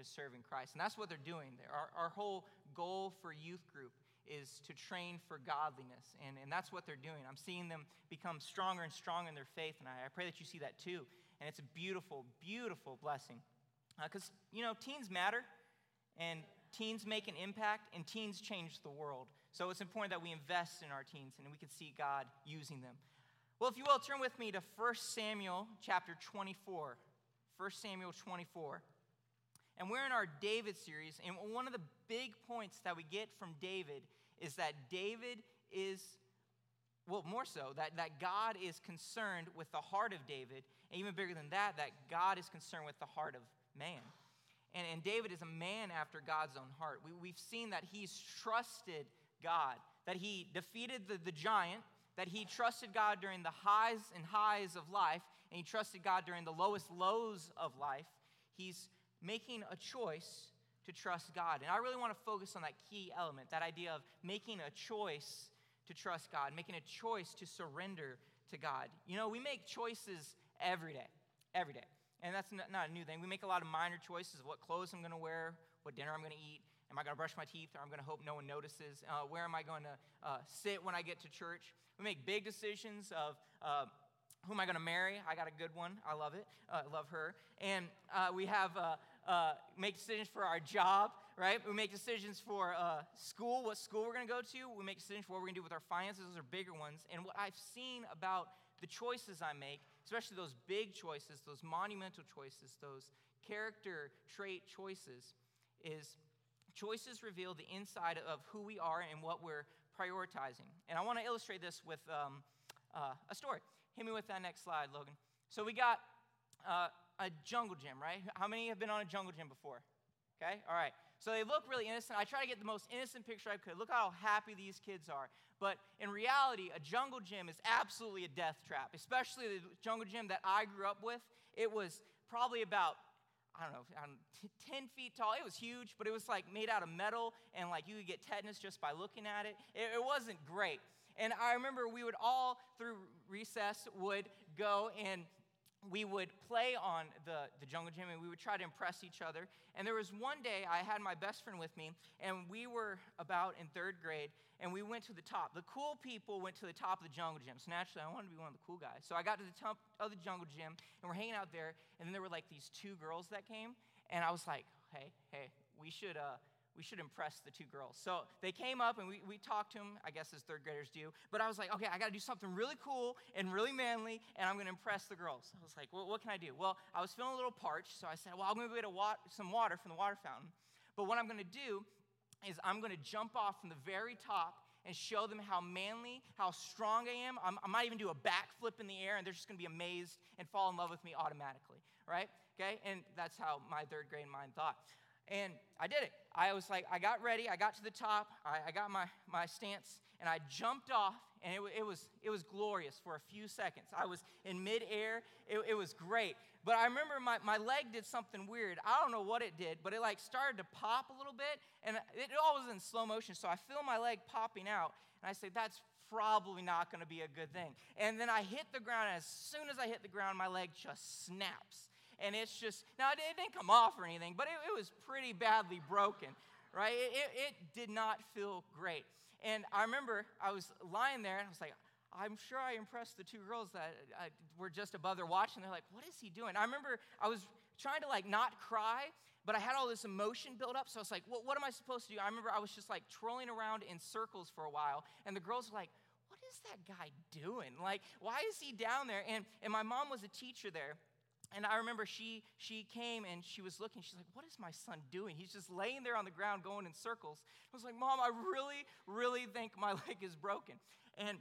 to serving Christ. And that's what they're doing there. Our, our whole goal for youth group is to train for godliness. And, and that's what they're doing. I'm seeing them become stronger and stronger in their faith. And I, I pray that you see that too. And it's a beautiful, beautiful blessing. Because, uh, you know, teens matter. And teens make an impact, and teens change the world. So it's important that we invest in our teens and we can see God using them. Well, if you will, turn with me to 1 Samuel chapter 24. 1 Samuel 24. And we're in our David series, and one of the big points that we get from David is that David is, well, more so, that, that God is concerned with the heart of David, and even bigger than that, that God is concerned with the heart of man. And, and David is a man after God's own heart. We, we've seen that he's trusted God, that he defeated the, the giant, that he trusted God during the highs and highs of life, and he trusted God during the lowest lows of life. He's making a choice to trust God. And I really want to focus on that key element, that idea of making a choice to trust God, making a choice to surrender to God. You know, we make choices every day, every day. And that's not a new thing. We make a lot of minor choices of what clothes I'm going to wear, what dinner I'm going to eat. Am I going to brush my teeth or I'm going to hope no one notices? Uh, where am I going to uh, sit when I get to church? We make big decisions of uh, who am I going to marry? I got a good one. I love it. I uh, love her. And uh, we have uh, make decisions for our job, right? We make decisions for uh, school, what school we're going to go to. We make decisions for what we're going to do with our finances. Those are bigger ones. And what I've seen about the choices I make, especially those big choices, those monumental choices, those character trait choices, is choices reveal the inside of who we are and what we're prioritizing. And I want to illustrate this with um, uh, a story. Hit me with that next slide, Logan. So we got uh, a jungle gym, right? How many have been on a jungle gym before? Okay, all right. So they look really innocent. I try to get the most innocent picture I could. Look how happy these kids are. But in reality, a jungle gym is absolutely a death trap, especially the jungle gym that I grew up with. It was probably about I don't know, 10 feet tall. It was huge, but it was like made out of metal, and like you could get tetanus just by looking at it. It, it wasn't great. And I remember we would all, through recess, would go and we would play on the, the jungle gym and we would try to impress each other. And there was one day I had my best friend with me, and we were about in third grade, and we went to the top. The cool people went to the top of the jungle gym. So naturally, I wanted to be one of the cool guys. So I got to the top of the jungle gym, and we're hanging out there, and then there were like these two girls that came, and I was like, hey, hey, we should, uh, we should impress the two girls. So they came up and we, we talked to them, I guess as third graders do. But I was like, okay, I got to do something really cool and really manly, and I'm going to impress the girls. I was like, well, what can I do? Well, I was feeling a little parched, so I said, well, I'm going to go get wa- some water from the water fountain. But what I'm going to do is I'm going to jump off from the very top and show them how manly, how strong I am. I'm, i might even do a backflip in the air, and they're just going to be amazed and fall in love with me automatically, right? Okay? And that's how my third grade mind thought. And I did it. I was like, I got ready, I got to the top, I, I got my, my stance, and I jumped off, and it, it, was, it was glorious for a few seconds. I was in midair, it, it was great. But I remember my, my leg did something weird. I don't know what it did, but it like started to pop a little bit, and it all was in slow motion, so I feel my leg popping out, and I say, that's probably not gonna be a good thing. And then I hit the ground, and as soon as I hit the ground, my leg just snaps and it's just, now it, didn't come off or anything, but it, it was pretty badly broken, right? It, it, it did not feel great. And I remember I was lying there and I was like, I'm sure I impressed the two girls that uh, were just above there watching. They're like, what is he doing? I remember I was trying to like not cry, but I had all this emotion built up. So I was like, well, what am I supposed to do? I remember I was just like trolling around in circles for a while. And the girls were like, what is that guy doing? Like, why is he down there? And, and my mom was a teacher there and I remember she she came and she was looking. She's like, "What is my son doing? He's just laying there on the ground, going in circles." I was like, "Mom, I really, really think my leg is broken." And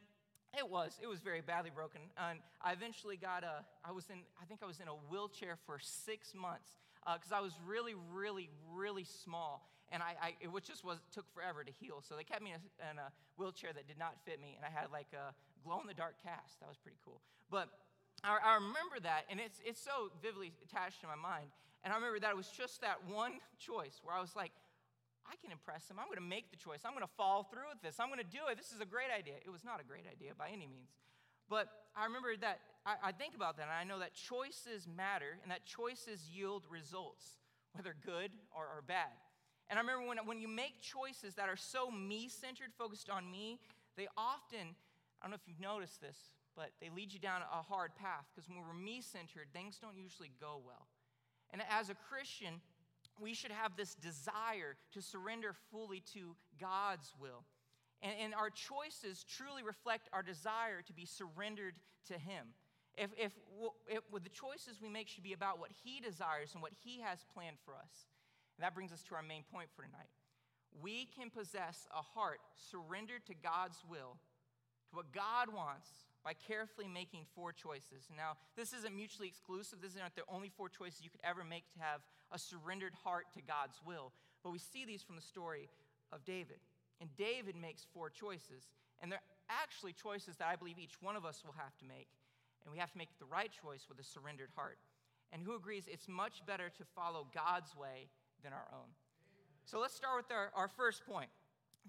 it was. It was very badly broken. And I eventually got a. I was in. I think I was in a wheelchair for six months because uh, I was really, really, really small, and I, I, it just was took forever to heal. So they kept me in a, in a wheelchair that did not fit me, and I had like a glow in the dark cast. That was pretty cool. But I, I remember that, and it's, it's so vividly attached to my mind. And I remember that it was just that one choice where I was like, I can impress him. I'm going to make the choice. I'm going to follow through with this. I'm going to do it. This is a great idea. It was not a great idea by any means. But I remember that I, I think about that, and I know that choices matter and that choices yield results. whether good or, or bad. And I remember when, when you make choices that are so me centered, focused on me, they often, I don't know if you've noticed this, but they lead you down a hard path because when we're me centered, things don't usually go well. And as a Christian, we should have this desire to surrender fully to God's will. And, and our choices truly reflect our desire to be surrendered to Him. If, if, if, if the choices we make should be about what He desires and what He has planned for us. And that brings us to our main point for tonight. We can possess a heart surrendered to God's will, to what God wants, by carefully making four choices. Now, this isn't mutually exclusive. These aren't the only four choices you could ever make to have a surrendered heart to God's will. But we see these from the story of David. And David makes four choices. And they're actually choices that I believe each one of us will have to make. And we have to make the right choice with a surrendered heart. And who agrees it's much better to follow God's way than our own. So let's start with our, our first point.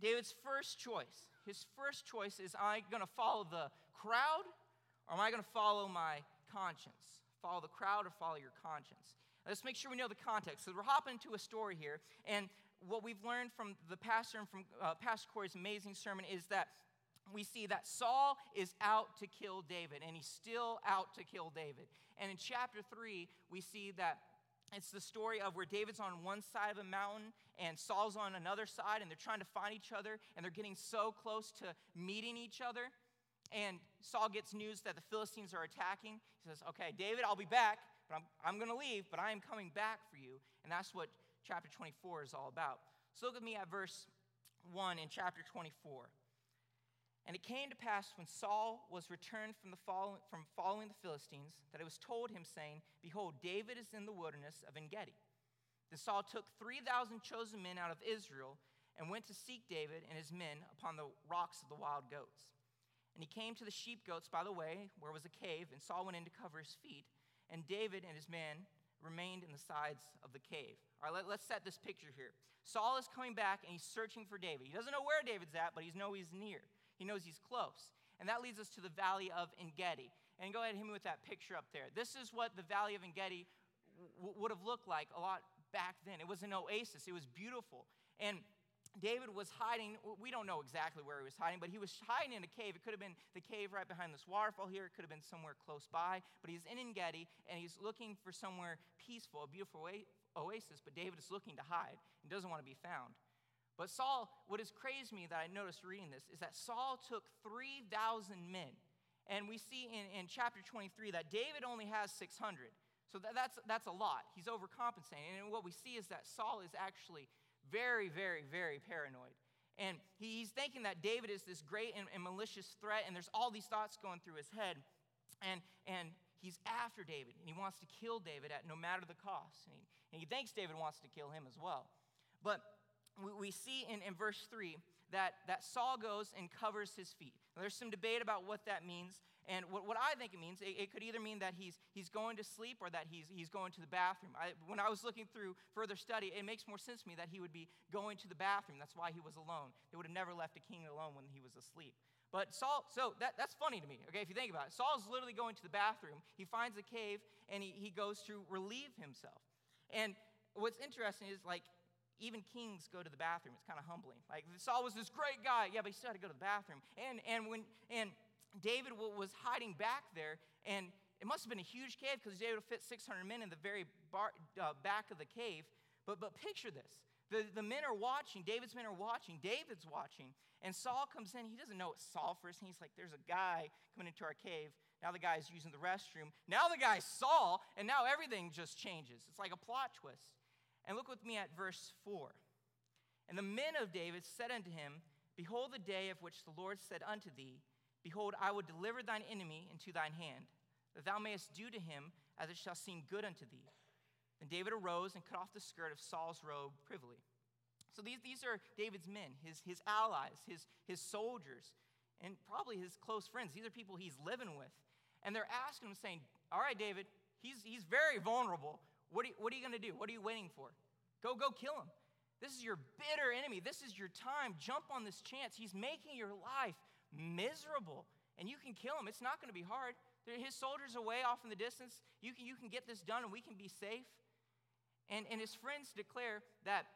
David's first choice. His first choice is I'm going to follow the crowd or am I going to follow my conscience? Follow the crowd or follow your conscience? Let's make sure we know the context. So we're hopping into a story here, and what we've learned from the pastor and from uh, Pastor Corey's amazing sermon is that we see that Saul is out to kill David, and he's still out to kill David. And in chapter 3, we see that it's the story of where David's on one side of a mountain and Saul's on another side, and they're trying to find each other, and they're getting so close to meeting each other. And Saul gets news that the Philistines are attacking. He says, Okay, David, I'll be back, but I'm, I'm going to leave, but I am coming back for you. And that's what chapter 24 is all about. So look at me at verse 1 in chapter 24. And it came to pass when Saul was returned from, the follow, from following the Philistines that it was told him, saying, Behold, David is in the wilderness of En Gedi. Then Saul took 3,000 chosen men out of Israel and went to seek David and his men upon the rocks of the wild goats. And he came to the sheepcotes by the way, where was a cave, and Saul went in to cover his feet. And David and his men remained in the sides of the cave. All right, let, us set this picture here. Saul is coming back and he's searching for David. He doesn't know where David's at, but he knows he's near. He knows he's close. And that leads us to the valley of En Gedi. And go ahead and hit me with that picture up there. This is what the valley of En Gedi w- would have looked like a lot back then. It was an oasis, it was beautiful. And David was hiding. We don't know exactly where he was hiding, but he was hiding in a cave. It could have been the cave right behind this waterfall here. It could have been somewhere close by. But he's in Gedi, and he's looking for somewhere peaceful, a beautiful oasis. But David is looking to hide and doesn't want to be found. But Saul, what has crazed me that I noticed reading this is that Saul took 3,000 men. And we see in, in chapter 23 that David only has 600. So that, that's, that's a lot. He's overcompensating. And what we see is that Saul is actually very, very, very paranoid. And he's thinking that David is this great and, and malicious threat, and there's all these thoughts going through his head. And, and he's after David, and he wants to kill David at no matter the cost. And he, and he thinks David wants to kill him as well. But we we see in, in verse 3 that, that Saul goes and covers his feet. Now, there's some debate about what that means. And what, what I think it means, it, it, could either mean that he's, he's going to sleep or that he's, he's going to the bathroom. I, when I was looking through further study, it makes more sense to me that he would be going to the bathroom. That's why he was alone. They would have never left a king alone when he was asleep. But Saul, so that, that's funny to me, okay, if you think about it. Saul's literally going to the bathroom. He finds a cave and he, he goes to relieve himself. And what's interesting is, like, even kings go to the bathroom. It's kind of humbling. Like Saul was this great guy, yeah, but he still had to go to the bathroom. And and when and David was hiding back there, and it must have been a huge cave because David fit 600 men in the very bar, uh, back of the cave. But but picture this: the the men are watching. David's men are watching. David's watching, and Saul comes in. He doesn't know it's Saul first, he's like, "There's a guy coming into our cave." Now the guy's using the restroom. Now the guy's Saul, and now everything just changes. It's like a plot twist. And look with me at verse 4. And the men of David said unto him, Behold, the day of which the Lord said unto thee, Behold, I will deliver thine enemy into thine hand, that thou mayest do to him as it shall seem good unto thee. Then David arose and cut off the skirt of Saul's robe privily. So these, these are David's men, his, his allies, his, his soldiers, and probably his close friends. These are people he's living with. And they're asking him, saying, All right, David, he's, he's very vulnerable. What are you, what are you going to do? What are you waiting for? Go, go kill him. This is your bitter enemy. This is your time. Jump on this chance. He's making your life miserable, and you can kill him. It's not going to be hard. His soldiers are way off in the distance. You can, you can get this done, and we can be safe. And, and his friends declare that,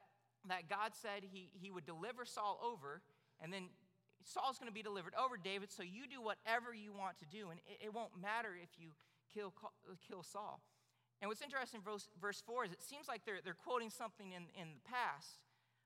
that God said he, he would deliver Saul over, and then Saul's going to be delivered over David, so you do whatever you want to do, and it, it won't matter if you kill, kill Saul. And what's interesting in verse, verse 4 is it seems like they're, they're quoting something in, in the past,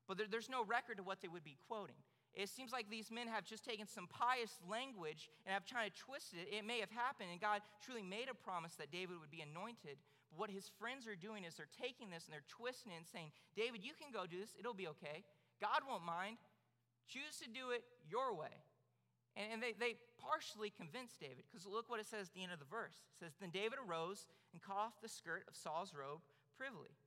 but there, there's no record of what they would be quoting. It seems like these men have just taken some pious language and have tried to twist it. It may have happened, and God truly made a promise that David would be anointed. But what his friends are doing is they're taking this and they're twisting it and saying, David, you can go do this. It'll be okay. God won't mind. Choose to do it your way. And, and they, they partially convinced David, because look what it says at the end of the verse. It says, Then David arose and cut off the skirt of Saul's robe privily.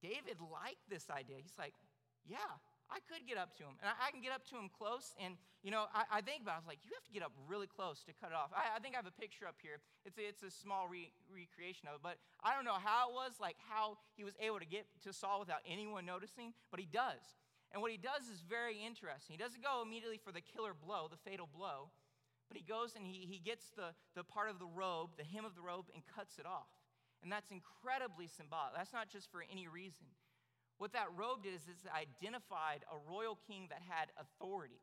David liked this idea. He's like, Yeah, I could get up to him, and I, I can get up to him close. And you know, I, I, think about. it, I was like, you have to get up really close to cut it off. I, I think I have a picture up here. It's a, it's a small re, recreation of it, but I don't know how it was, like how he was able to get to Saul without anyone noticing, but he does. And what he does is very interesting. He doesn't go immediately for the killer blow, the fatal blow, but he goes and he, he gets the, the part of the robe, the hem of the robe, and cuts it off. And that's incredibly symbolic. That's not just for any reason. What that robe did is it identified a royal king that had authority.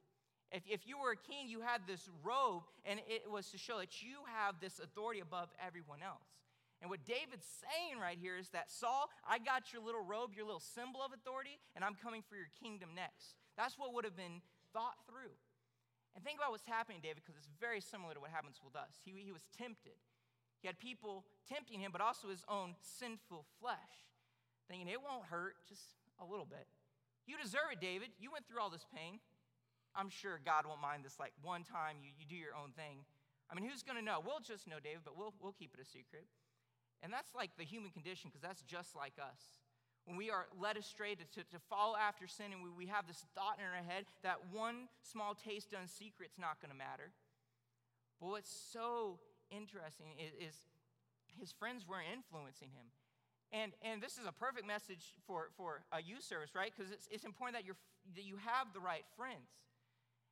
If, if you were a king, you had this robe, and it was to show that you have this authority above everyone else. And what David's saying right here is that Saul, I got your little robe, your little symbol of authority, and I'm coming for your kingdom next. That's what would have been thought through. And think about what's happening, David, because it's very similar to what happens with us. He, he was tempted. He had people tempting him, but also his own sinful flesh thinking it won't hurt, just a little bit. You deserve it, David. You went through all this pain. I'm sure God won't mind this like one time you, you do your own thing. I mean, who's going to know? We'll just know, David, but we'll, we'll keep it a secret. And that's like the human condition because that's just like us. When we are led astray to, to, to follow after sin and we, we have this thought in our head that one small taste done secret is not going to matter. But what's so interesting is, is his friends were influencing him. And, and this is a perfect message for, for a youth service, right? Because it's, it's important that, you're, that you have the right friends.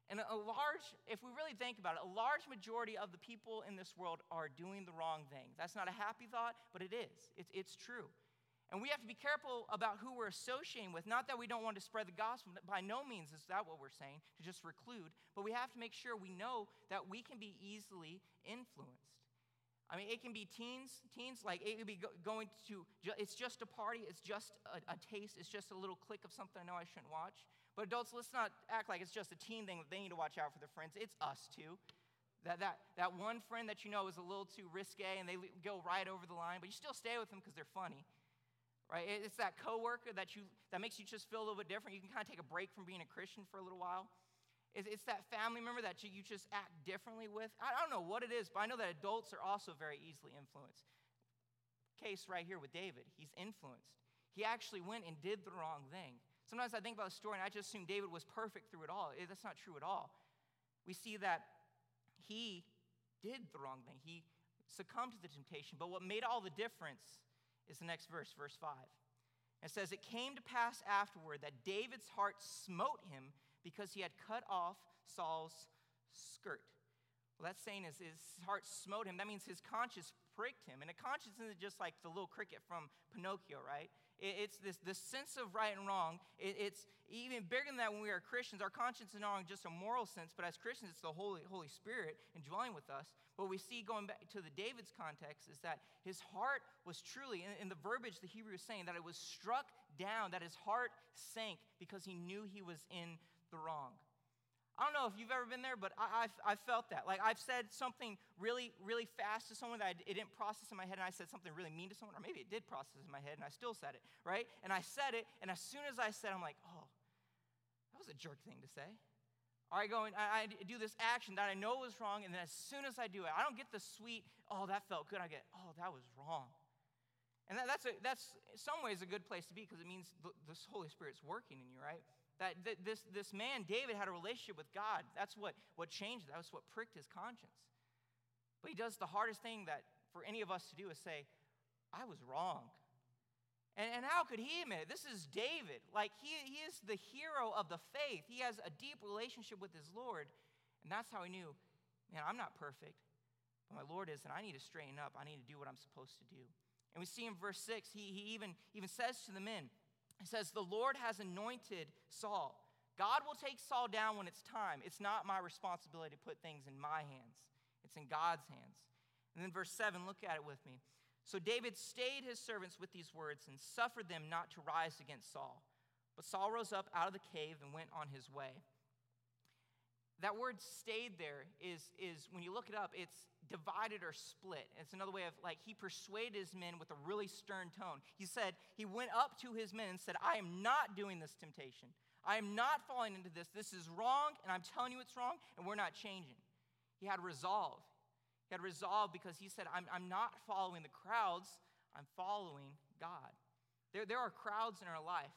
And a large, if we really think about it, a large majority of the people in this world are doing the wrong thing. That's not a happy thought, but it is. It's, it's true. And we have to be careful about who we're associating with. Not that we don't want to spread the gospel, by no means is that what we're saying, to just reclude, but we have to make sure we know that we can be easily influenced. I mean, it can be teens, teens, like it could be going to, it's just a party, it's just a, a, taste, it's just a little click of something I know I shouldn't watch. But adults, let's not act like it's just a teen thing that they need to watch out for their friends. It's us too. That, that, that one friend that you know is a little too risque and they go right over the line, but you still stay with them because they're funny. Right? It's that coworker that you that makes you just feel a little bit different. You can kind of take a break from being a Christian for a little while. It's it's that family member that you just act differently with. I don't know what it is, but I know that adults are also very easily influenced. Case right here with David, he's influenced. He actually went and did the wrong thing. Sometimes I think about the story and I just assume David was perfect through it all. Eh, that's not true at all. We see that he did the wrong thing, he succumbed to the temptation. But what made all the difference is the next verse, verse 5. It says, It came to pass afterward that David's heart smote him because he had cut off Saul's skirt. Well, that saying is his heart smote him. That means his conscience pricked him. And a conscience isn't just like the little cricket from Pinocchio, right? It's this, this sense of right and wrong. It's even bigger than that when we are Christians. Our conscience is not just a moral sense, but as Christians, it's the Holy, Holy Spirit indwelling with us. What we see going back to the David's context is that his heart was truly, in, in the verbiage the Hebrew is saying, that it was struck down, that his heart sank because he knew he was in the wrong. I don't know if you've ever been there, but I, have I've felt that. Like I've said something really, really fast to someone that I, it didn't process in my head, and I said something really mean to someone, or maybe it did process in my head, and I still said it, right? And I said it, and as soon as I said, I'm like, oh, that was a jerk thing to say. Or I go and I, I do this action that I know was wrong, and then as soon as I do it, I don't get the sweet, oh, that felt good. I get, oh, that was wrong. And that, that's, a, that's in some ways a good place to be because it means the, the Holy Spirit's working in you, right? That this, this man, David, had a relationship with God. That's what, what changed. That was what pricked his conscience. But he does the hardest thing that for any of us to do is say, I was wrong. And, and how could he admit it? This is David. Like, he, he is the hero of the faith. He has a deep relationship with his Lord. And that's how he knew, man, I'm not perfect, but my Lord is, and I need to straighten up. I need to do what I'm supposed to do. And we see in verse 6, he, he even, even says to the men, He says, The Lord has anointed Saul. God will take Saul down when it's time. It's not my responsibility to put things in my hands, it's in God's hands. And then verse 7, look at it with me. So David stayed his servants with these words and suffered them not to rise against Saul. But Saul rose up out of the cave and went on his way. That word stayed there is, is when you look it up, it's divided or split. It's another way of like he persuaded his men with a really stern tone. He said, he went up to his men and said, I am not doing this temptation. I am not falling into this. This is wrong, and I'm telling you it's wrong, and we're not changing. He had resolve. He had resolve because he said, I'm, I'm not following the crowds, I'm following God. There, there are crowds in our life.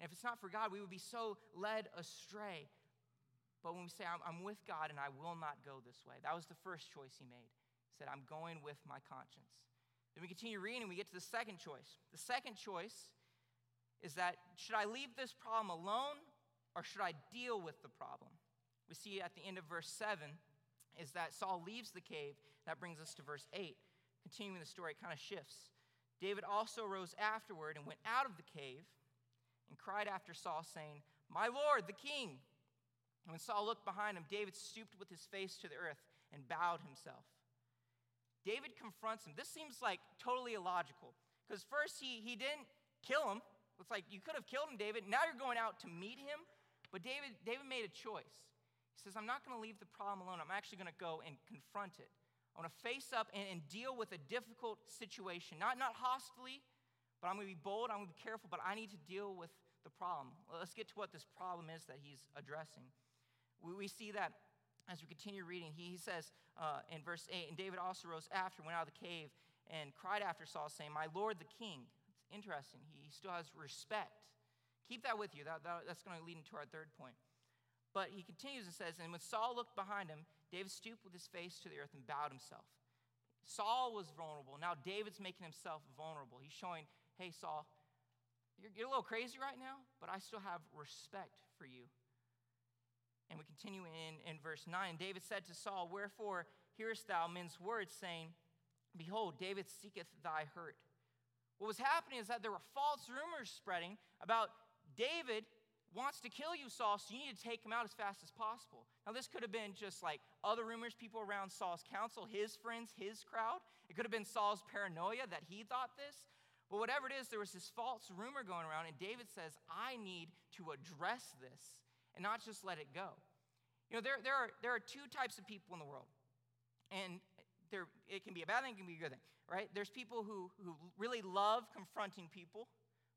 And if it's not for God, we would be so led astray. But when we say, I'm, with God and I will not go this way, that was the first choice he made. He said, I'm going with my conscience. Then we continue reading and we get to the second choice. The second choice is that should I leave this problem alone or should I deal with the problem? We see at the end of verse 7 is that Saul leaves the cave. That brings us to verse 8. Continuing the story, it kind of shifts. David also rose afterward and went out of the cave and cried after Saul, saying, My Lord, the king. When Saul looked behind him, David stooped with his face to the earth and bowed himself. David confronts him. This seems like totally illogical because first he, he didn't kill him. It's like you could have killed him, David. Now you're going out to meet him. But David, David made a choice. He says, I'm not going to leave the problem alone. I'm actually going to go and confront it. I want to face up and, and deal with a difficult situation. Not, not hostily, but I'm going to be bold. I'm going to be careful, but I need to deal with the problem. Let's get to what this problem is that he's addressing we, see that as we continue reading. He, he says uh, in verse 8, and David also rose after, went out of the cave, and cried after Saul, saying, My Lord the king. It's interesting. He, he still has respect. Keep that with you. That, that, that's going to lead into our third point. But he continues and says, And when Saul looked behind him, David stooped with his face to the earth and bowed himself. Saul was vulnerable. Now David's making himself vulnerable. He's showing, Hey, Saul, you're, you're a little crazy right now, but I still have respect for you. And we continue in, in verse 9. David said to Saul, Wherefore hearest thou men's words, saying, Behold, David seeketh thy hurt. What was happening is that there were false rumors spreading about David wants to kill you, Saul, so you need to take him out as fast as possible. Now, this could have been just like other rumors, people around Saul's council, his friends, his crowd. It could have been Saul's paranoia that he thought this. But whatever it is, there was this false rumor going around, and David says, I need to address this and not just let it go. You know, there, there, are, there are two types of people in the world. And there, it can be a bad thing, it can be a good thing, right? There's people who, who really love confronting people,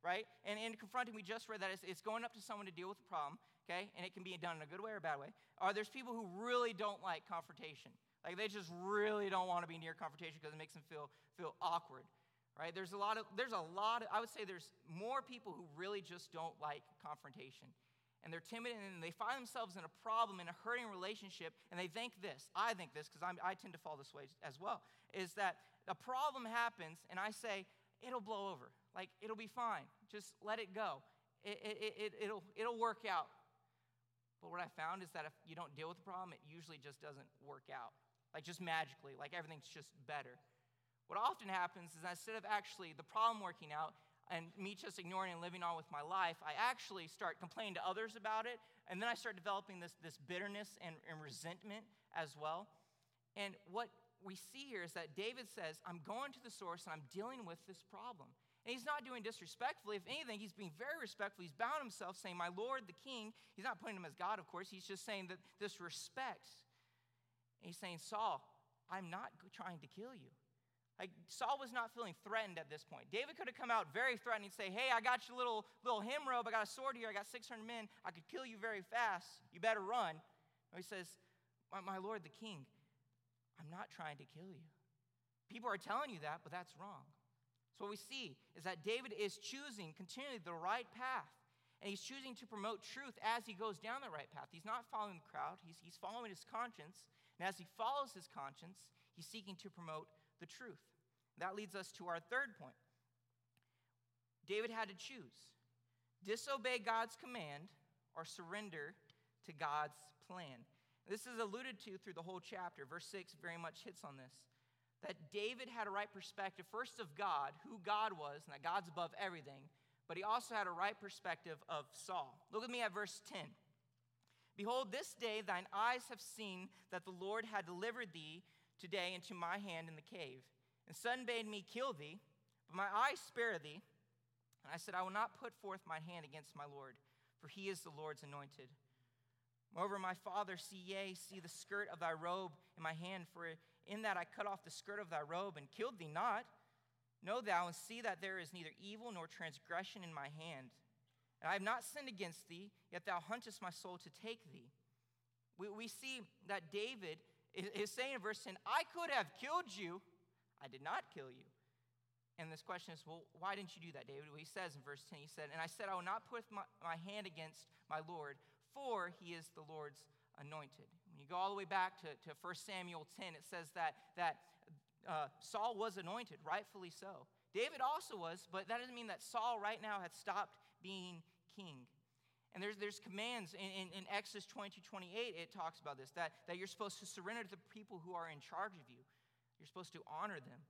right? And in confronting, we just read that it's, it's going up to someone to deal with a problem, okay? And it can be done in a good way or a bad way. Or there's people who really don't like confrontation. Like they just really don't want to be near confrontation because it makes them feel, feel awkward, right? There's a lot of, there's a lot of, I would say there's more people who really just don't like confrontation and they're timid and they find themselves in a problem, in a hurting relationship, and they think this. I think this because I tend to fall this way as well. Is that a problem happens, and I say, it'll blow over. Like, it'll be fine. Just let it go. It, it, it, it'll, it'll work out. But what I found is that if you don't deal with the problem, it usually just doesn't work out. Like, just magically, like everything's just better. What often happens is instead of actually the problem working out, and me just ignoring and living on with my life, I actually start complaining to others about it. And then I start developing this, this bitterness and, and resentment as well. And what we see here is that David says, I'm going to the source and I'm dealing with this problem. And he's not doing disrespectfully. If anything, he's being very respectful. He's bound himself, saying, My Lord, the king. He's not putting him as God, of course. He's just saying that this respect. And he's saying, Saul, I'm not trying to kill you. Like Saul was not feeling threatened at this point. David could have come out very threatening and say, "Hey, I got your little little hymn robe. I got a sword here. I got 600 men. I could kill you very fast. You better run." And he says, my, "My lord, the king, I'm not trying to kill you. People are telling you that, but that's wrong." So what we see is that David is choosing continually the right path. And he's choosing to promote truth as he goes down the right path. He's not following the crowd, he's, he's following his conscience. And as he follows his conscience, he's seeking to promote the truth. That leads us to our third point. David had to choose disobey God's command or surrender to God's plan. This is alluded to through the whole chapter. Verse 6 very much hits on this that David had a right perspective, first of God, who God was, and that God's above everything, but he also had a right perspective of Saul. Look at me at verse 10. Behold, this day thine eyes have seen that the Lord had delivered thee today into my hand in the cave. And sudden bade me kill thee, but my eyes spare thee. And I said, I will not put forth my hand against my Lord, for he is the Lord's anointed. Moreover, my father, see, yea, see the skirt of thy robe in my hand, for in that I cut off the skirt of thy robe and killed thee not. Know thou and see that there is neither evil nor transgression in my hand. And I have not sinned against thee, yet thou huntest my soul to take thee. We, we see that David is, saying in verse 10, I could have killed you, I did not kill you. And this question is, well, why didn't you do that, David? Well, he says in verse 10, he said, And I said, I will not put my, my hand against my Lord, for he is the Lord's anointed. When you go all the way back to, to 1 Samuel 10, it says that, that uh, Saul was anointed, rightfully so. David also was, but that doesn't mean that Saul right now had stopped being king. And there's, there's commands in, in, in Exodus 22 28, it talks about this that, that you're supposed to surrender to the people who are in charge of you, you're supposed to honor them.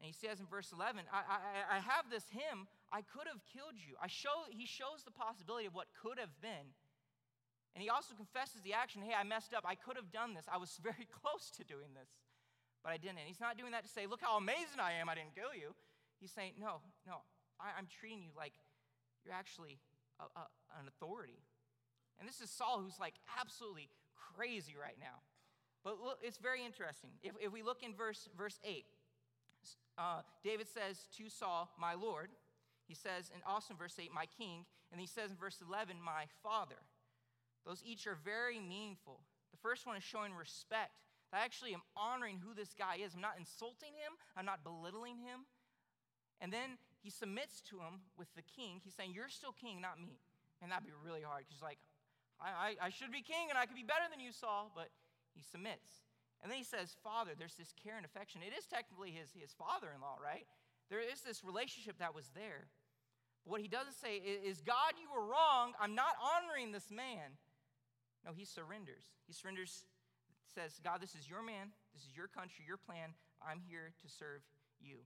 And he says in verse 11, I, I, I have this hymn, I could have killed you. I show, he shows the possibility of what could have been. And he also confesses the action hey, I messed up. I could have done this. I was very close to doing this, but I didn't. And he's not doing that to say, look how amazing I am. I didn't kill you. He's saying, no, no, I, am treating you like you're actually a, a, an authority. And this is Saul, who's like absolutely crazy right now. But look, it's very interesting. If, if we look in verse, verse 8, uh, David says to Saul, My Lord. He says, and also in verse 8, My King. And he says in verse 11, My Father. Those each are very meaningful. The first one is showing respect. I actually am honoring who this guy is. I'm not insulting him, I'm not belittling him. And then he submits to him with the king. He's saying, You're still king, not me. And that'd be really hard because, like, I, I, I should be king and I could be better than you, Saul. But he submits. And then he says, Father, there's this care and affection. It is technically his, his father in law, right? There is this relationship that was there. But what he doesn't say is, God, you were wrong. I'm not honoring this man. No, he surrenders. He surrenders, says, God, this is your man, this is your country, your plan. I'm here to serve you.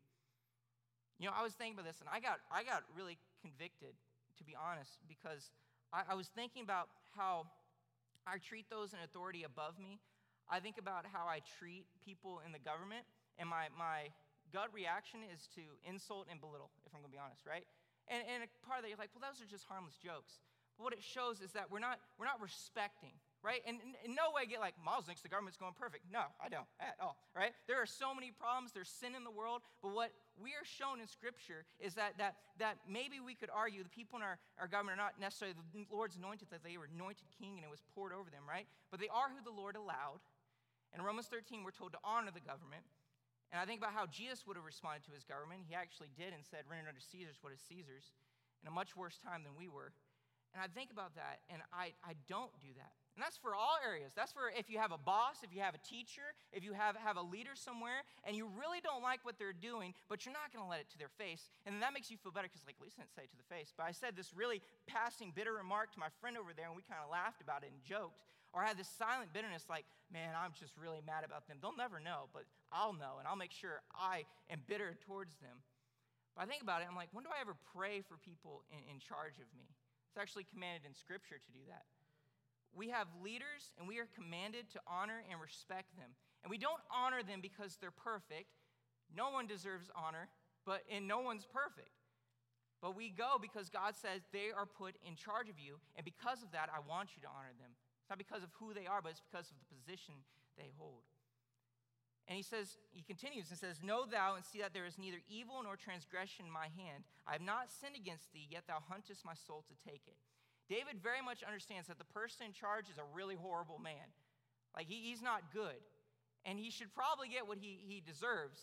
You know, I was thinking about this, and I got, I got really convicted, to be honest, because I, I was thinking about how I treat those in authority above me. I think about how I treat people in the government, and my, my gut reaction is to insult and belittle, if I'm going to be honest, right? And, and part of that, you're like, well, those are just harmless jokes. But what it shows is that we're not, we're not respecting, right? And in no way get like, Miles thinks the government's going perfect. No, I don't at all, right? There are so many problems, there's sin in the world, but what we are shown in Scripture is that, that, that maybe we could argue the people in our, our government are not necessarily the Lord's anointed, that they were anointed king and it was poured over them, right? But they are who the Lord allowed. In Romans 13, we're told to honor the government. And I think about how Jesus would have responded to his government. He actually did and said, Render unto Caesar's what is Caesar's, in a much worse time than we were. And I think about that, and I, I don't do that. And that's for all areas. That's for if you have a boss, if you have a teacher, if you have, have a leader somewhere, and you really don't like what they're doing, but you're not going to let it to their face. And that makes you feel better because, like, I didn't say to the face. But I said this really passing, bitter remark to my friend over there, and we kind of laughed about it and joked. Or I had this silent bitterness, like, man, I'm just really mad about them. They'll never know, but I'll know, and I'll make sure I am bitter towards them. But I think about it, I'm like, when do I ever pray for people in, in charge of me? It's actually commanded in Scripture to do that. We have leaders, and we are commanded to honor and respect them. And we don't honor them because they're perfect. No one deserves honor, but and no one's perfect. But we go because God says they are put in charge of you, and because of that, I want you to honor them. It's not because of who they are, but it's because of the position they hold. And he says, he continues and says, Know thou and see that there is neither evil nor transgression in my hand. I have not sinned against thee, yet thou huntest my soul to take it. David very much understands that the person in charge is a really horrible man. Like, he, he's not good. And he should probably get what he, he deserves.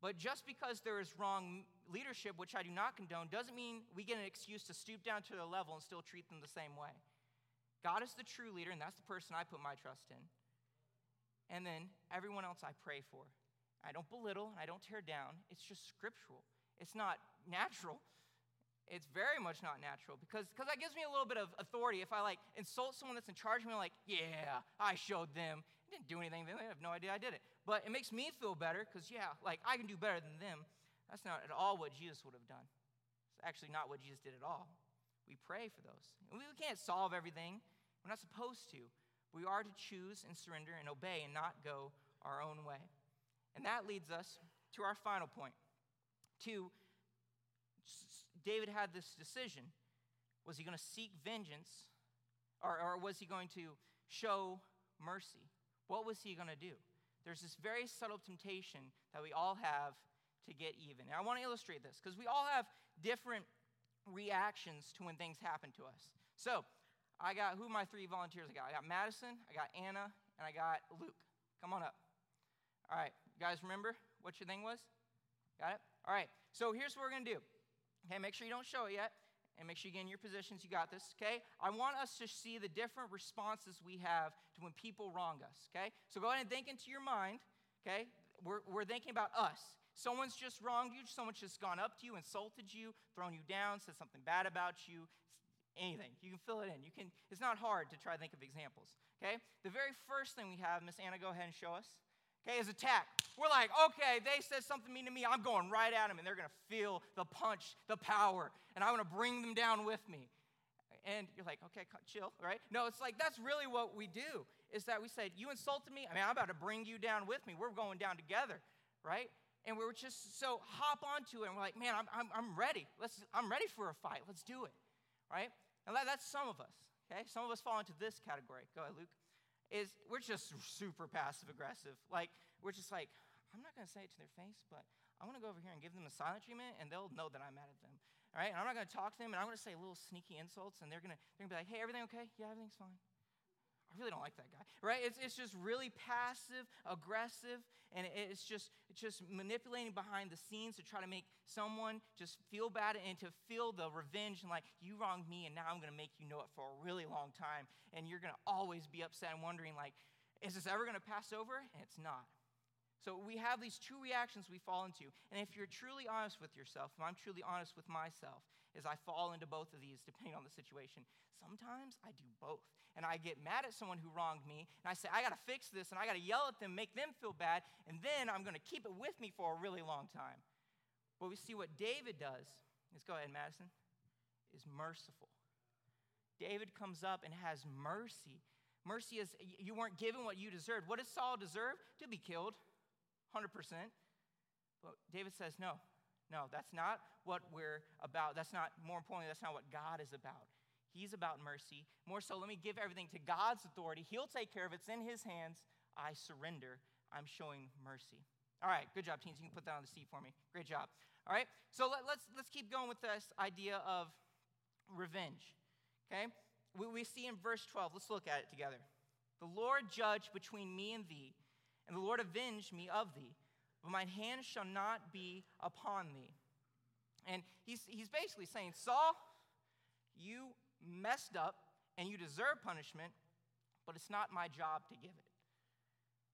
But just because there is wrong leadership, which I do not condone, doesn't mean we get an excuse to stoop down to their level and still treat them the same way. God is the true leader, and that's the person I put my trust in and then everyone else I pray for. I don't belittle and I don't tear down. It's just scriptural. It's not natural. It's very much not natural because because that gives me a little bit of authority. If I like insult someone that's in charge of me, I'm like, yeah, I showed them. didn't do anything. They have no idea I did it. But it makes me feel better because, yeah, like I can do better than them. That's not at all what Jesus would have done. It's actually not what Jesus did at all. We pray for those. We can't solve everything. We're not supposed to. We are to choose and surrender and obey and not go our own way. And that leads us to our final point. To David had this decision. Was he going to seek vengeance or, or was he going to show mercy? What was he going to do? There's this very subtle temptation that we all have to get even. And I want to illustrate this because we all have different reactions to when things happen to us. So, I got who my three volunteers I got? I got Madison, I got Anna, and I got Luke. Come on up. All right, you guys remember what your thing was? Got it? All right, so here's what we're going to do. Okay, make sure you don't show it yet, and make sure you get in your positions. You got this, okay? I want us to see the different responses we have to when people wrong us, okay? So go ahead and think into your mind, okay? We're, we're thinking about us. Someone's just wronged you, someone's just gone up to you, insulted you, thrown you down, said something bad about you, anything. You can fill it in. You can, it's not hard to try to think of examples. Okay? The very first thing we have, Miss Anna, go ahead and show us. Okay, is attack. We're like, okay, they said something mean to me. I'm going right at them, and they're going to feel the punch, the power, and I want to bring them down with me. And you're like, okay, chill, right? No, it's like that's really what we do. Is that we say, you insulted me. I mean, I'm about to bring you down with me. We're going down together, right? and we are just so hop onto it and we're like man i'm, I'm, I'm ready let's i'm ready for a fight let's do it right and that, that's some of us okay some of us fall into this category go ahead luke is we're just super passive aggressive. Like we're just like i'm not going to say it to their face but i'm going to go over here and give them a silent treatment and they'll know that i'm mad at them all right? And i'm not going to talk to them and i'm going to say little sneaky insults and they're going to they're to be like hey everything okay? Yeah everything's fine. I really don't like that guy, right? It's, it's just really passive, aggressive, and it's just, it's just manipulating behind the scenes to try to make someone just feel bad and to feel the revenge and like, you wronged me, and now I'm going to make you know it for a really long time. And you're going to always be upset and wondering, like, is this ever going to pass over? And it's not. So we have these two reactions we fall into. And if you're truly honest with yourself, and I'm truly honest with myself, is I fall into both of these depending on the situation. Sometimes I do both. And I get mad at someone who wronged me, and I say, I gotta fix this, and I gotta yell at them, make them feel bad, and then I'm gonna keep it with me for a really long time. But we see what David does, let's go ahead, Madison, is merciful. David comes up and has mercy. Mercy is you weren't given what you deserved. What does Saul deserve? To be killed, 100%. But David says, no, no, that's not what we're about. That's not, more importantly, that's not what God is about. He's about mercy. More so, let me give everything to God's authority. He'll take care of it. It's in His hands. I surrender. I'm showing mercy. All right, good job, teens. You can put that on the seat for me. Great job. All right, so let, us let's, let's keep going with this idea of revenge. Okay, we, we see in verse 12, let's look at it together. The Lord judge between me and thee, and the Lord avenge me of thee, but mine hand shall not be upon thee. And he's, he's basically saying, Saul, you messed up and you deserve punishment, but it's not my job to give it.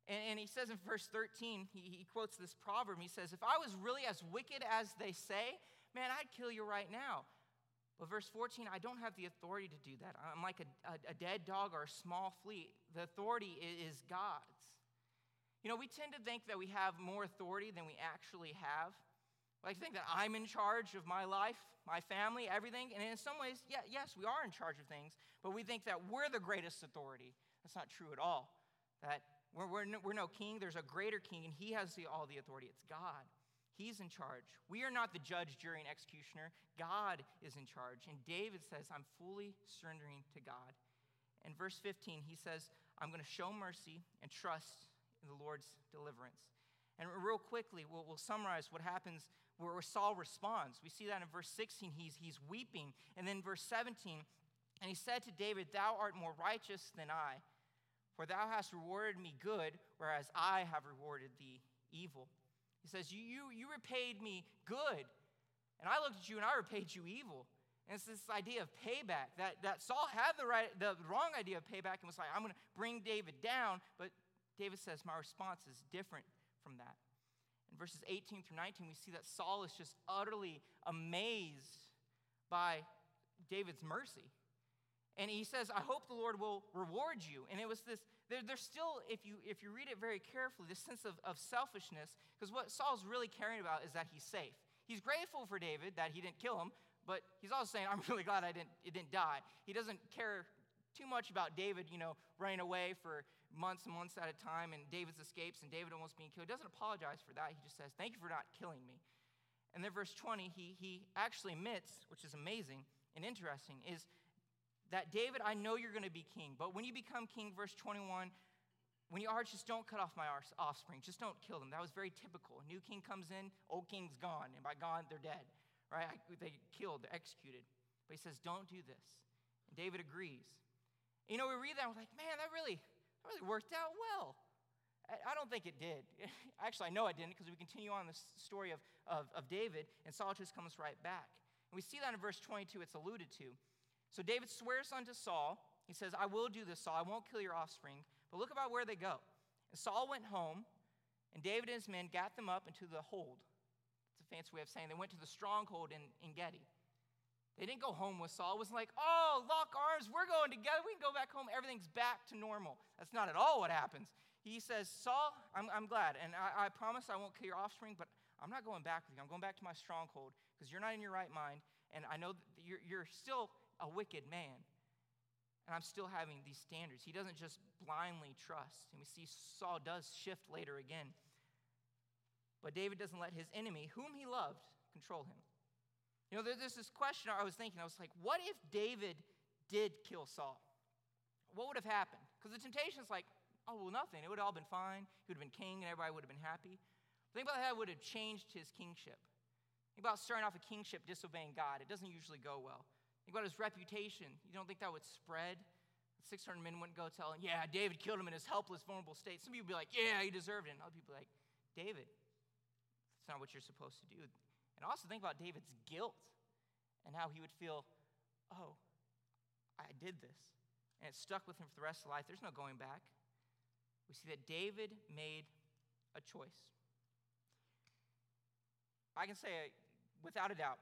And, and he says in verse 13, he, he quotes this proverb. He says, If I was really as wicked as they say, man, I'd kill you right now. But verse 14, I don't have the authority to do that. I'm like a, a, a dead dog or a small flea. The authority is, is God's. You know, we tend to think that we have more authority than we actually have. Like think that I'm in charge of my life, my family, everything. And in some ways, yeah, yes, we are in charge of things, but we think that we're the greatest authority. That's not true at all. That we're, we're, no, we're no king, there's a greater king, and he has the, all the authority. It's God. He's in charge. We are not the judge, jury, and executioner. God is in charge. And David says, I'm fully surrendering to God. In verse 15, he says, I'm going to show mercy and trust in the Lord's deliverance. And real quickly, we'll, we'll summarize what happens where Saul responds. We see that in verse 16, he's, he's weeping. And then verse 17, and he said to David, Thou art more righteous than I, for thou hast rewarded me good, whereas I have rewarded thee evil. He says, You, you, you repaid me good, and I looked at you and I repaid you evil. And it's this idea of payback that, that Saul had the, right, the wrong idea of payback and was like, I'm going to bring David down. But David says, My response is different from that. In verses 18 through 19, we see that Saul is just utterly amazed by David's mercy. And he says, I hope the Lord will reward you. And it was this there, there's still, if you, if you read it very carefully, this sense of, of selfishness, because what Saul's really caring about is that he's safe. He's grateful for David that he didn't kill him, but he's also saying, I'm really glad I didn't, it didn't die. He doesn't care too much about David, you know, running away for months and months at a time and David's escapes and David almost being killed. He doesn't apologize for that. He just says, Thank you for not killing me. And then verse 20, he, he actually admits, which is amazing and interesting, is that David, I know you're going to be king, but when you become king, verse 21, when you are, just don't cut off my offspring. Just don't kill them. That was very typical. A new king comes in, old king's gone, and by gone, they're dead. Right? They killed, they're executed. But he says, don't do this. And David agrees. You know, we read that and we're like, man, that really, that really worked out well. I don't think it did. Actually, I know it didn't because we continue on the story of, of, of David, and just comes right back. And we see that in verse 22, it's alluded to. So David swears unto Saul, he says, I will do this, Saul. I won't kill your offspring. But look about where they go. And Saul went home, and David and his men got them up into the hold. It's a fancy way of saying they went to the stronghold in, in Gedi. They didn't go home with Saul. It wasn't like, oh, lock arms, we're going together, we can go back home, everything's back to normal. That's not at all what happens. He says, Saul, I'm, I'm glad, and I, I promise I won't kill your offspring, but I'm not going back with you. I'm going back to my stronghold because you're not in your right mind, and I know that you're, you're still a wicked man. And I'm still having these standards. He doesn't just blindly trust. And we see Saul does shift later again. But David doesn't let his enemy, whom he loved, control him. You know, there's this question I was thinking. I was like, what if David did kill Saul? What would have happened? Because the temptation is like, oh, well, nothing. It would have all been fine. He would have been king and everybody would have been happy. Think about how it would have changed his kingship. Think about starting off a kingship disobeying God. It doesn't usually go well. Think about his reputation. You don't think that would spread? 600 men wouldn't go tell him, yeah, David killed him in his helpless, vulnerable state. Some people would be like, yeah, he deserved it. And other people be like, David, that's not what you're supposed to do. And also think about David's guilt and how he would feel, oh, I did this. And it stuck with him for the rest of life. There's no going back. We see that David made a choice. I can say without a doubt,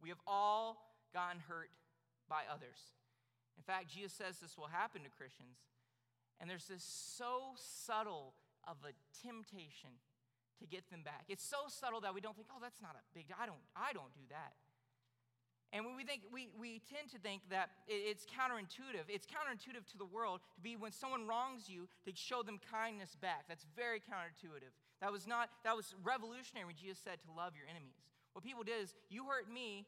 we have all gotten hurt by others. In fact, Jesus says this will happen to Christians. And there's this so subtle of a temptation to get them back. It's so subtle that we don't think, oh, that's not a big deal. I don't, I don't do that. And when we, think, we, we tend to think that it's counterintuitive. It's counterintuitive to the world to be when someone wrongs you to show them kindness back. That's very counterintuitive. That was not, that was revolutionary when Jesus said to love your enemies. What people did is, you hurt me,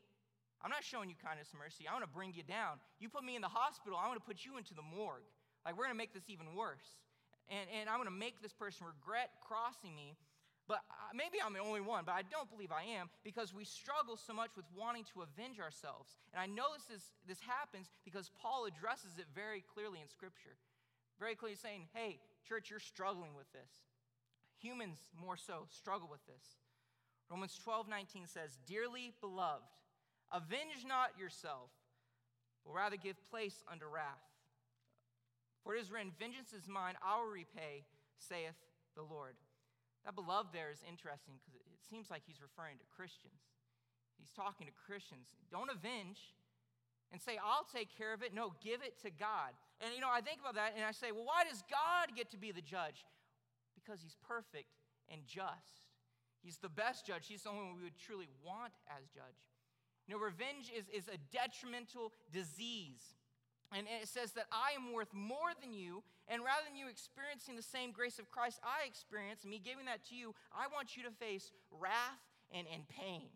I'm not showing you kindness and mercy. I want to bring you down. You put me in the hospital, I'm going to put you into the morgue. Like, we're going to make this even worse. And, and I'm going to make this person regret crossing me. But maybe I'm the only one, but I don't believe I am because we struggle so much with wanting to avenge ourselves. And I know this, is, this happens because Paul addresses it very clearly in Scripture. Very clearly saying, hey, church, you're struggling with this. Humans, more so, struggle with this. Romans 12 19 says, Dearly beloved, Avenge not yourself, but rather give place unto wrath. For it is written, Vengeance is mine, I will repay, saith the Lord. That beloved there is interesting because it seems like he's referring to Christians. He's talking to Christians. Don't avenge and say, I'll take care of it. No, give it to God. And you know, I think about that and I say, well, why does God get to be the judge? Because he's perfect and just. He's the best judge. He's the only one we would truly want as judge. You know, revenge is, is a detrimental disease. And it says that I am worth more than you, and rather than you experiencing the same grace of Christ I experience, me giving that to you, I want you to face wrath and, and pain.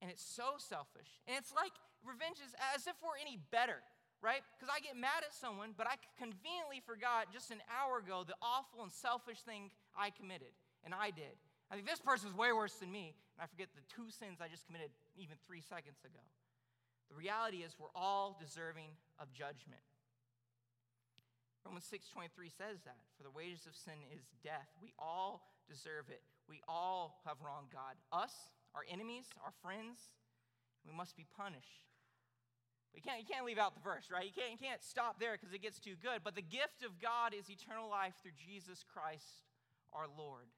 And it's so selfish. And it's like revenge is as if we're any better, right? Because I get mad at someone, but I conveniently forgot just an hour ago the awful and selfish thing I committed, and I did. I think this person's way worse than me, and I forget the two sins I just committed even three seconds ago. The reality is we're all deserving of judgment. Romans 6:23 says that, for the wages of sin is death. We all deserve it. We all have wronged God. Us, our enemies, our friends, we must be punished. You can't, you can't leave out the verse, right? You can't, you can't stop there because it gets too good. But the gift of God is eternal life through Jesus Christ our Lord.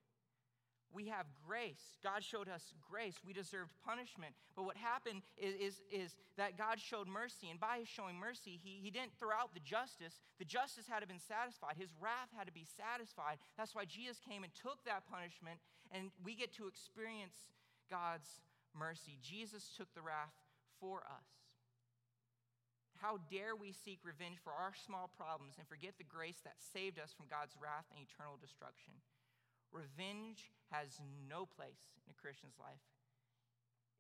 We have grace. God showed us grace. We deserved punishment. But what happened is, is, is, that God showed mercy. And by his showing mercy, he, he didn't throw out the justice. The justice had to be satisfied. His wrath had to be satisfied. That's why Jesus came and took that punishment, and we get to experience God's mercy. Jesus took the wrath for us. How dare we seek revenge for our small problems and forget the grace that saved us from God's wrath and eternal destruction? Revenge has no place in a Christian's life.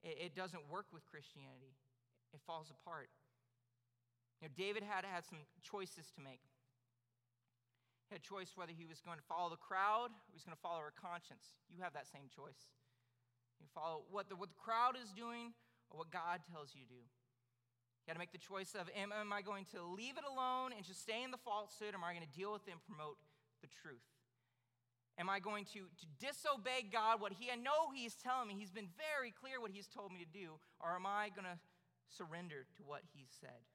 It, it doesn't work with Christianity, it falls apart. You know, David had had some choices to make. He had a choice whether he was going to follow the crowd or he was going to follow her conscience. You have that same choice. You follow what the, what the crowd is doing or what God tells you to do. You got to make the choice of am, am I going to leave it alone and just stay in the falsehood, or am I going to deal with it and promote the truth? Am I going to, to disobey God, what He, I know He's telling me, He's been very clear what He's told me to do, or am I going to surrender to what He said?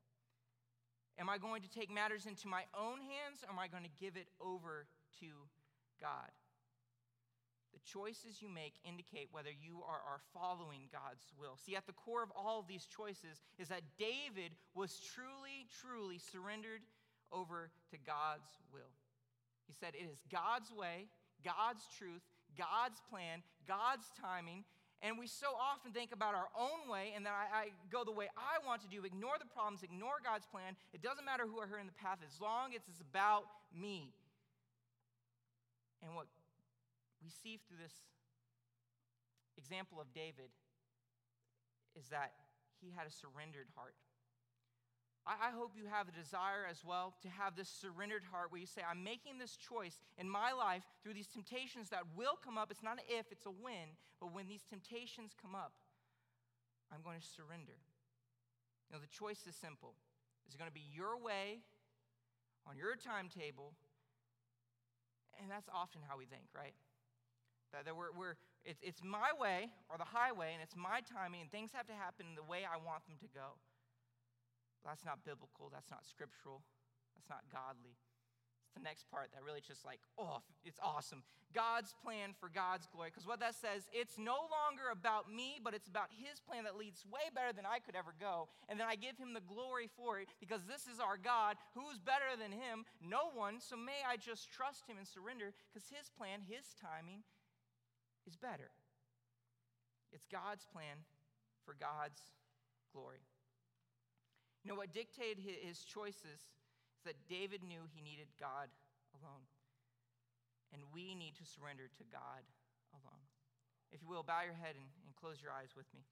Am I going to take matters into my own hands, or am I going to give it over to God? The choices you make indicate whether you are, are following God's will. See, at the core of all of these choices is that David was truly, truly surrendered over to God's will. He said, It is God's way, God's truth, God's plan, God's timing. And we so often think about our own way, and that I, I, go the way I want to do, ignore the problems, ignore God's plan. It doesn't matter who I hurt in the path as long as it's about me. And what we see through this example of David is that he had a surrendered heart. I, hope you have a desire as well to have this surrendered heart where you say, I'm making this choice in my life through these temptations that will come up. It's not an if, it's a when. But when these temptations come up, I'm going to surrender. You know, the choice is simple. Is it going to be your way on your timetable? And that's often how we think, right? That, that we're, we're, it's, it's my way or the highway, and it's my timing, and things have to happen the way I want them to go. That's not biblical. That's not scriptural. That's not godly. It's the next part that really just like, oh, it's awesome. God's plan for God's glory. Because what that says, it's no longer about me, but it's about His plan that leads way better than I could ever go. And then I give Him the glory for it because this is our God. Who's better than Him? No one. So may I just trust Him and surrender because His plan, His timing is better. It's God's plan for God's glory. You know, what dictated his choices is that David knew he needed God alone. And we need to surrender to God alone. If you will, bow your head and, and close your eyes with me.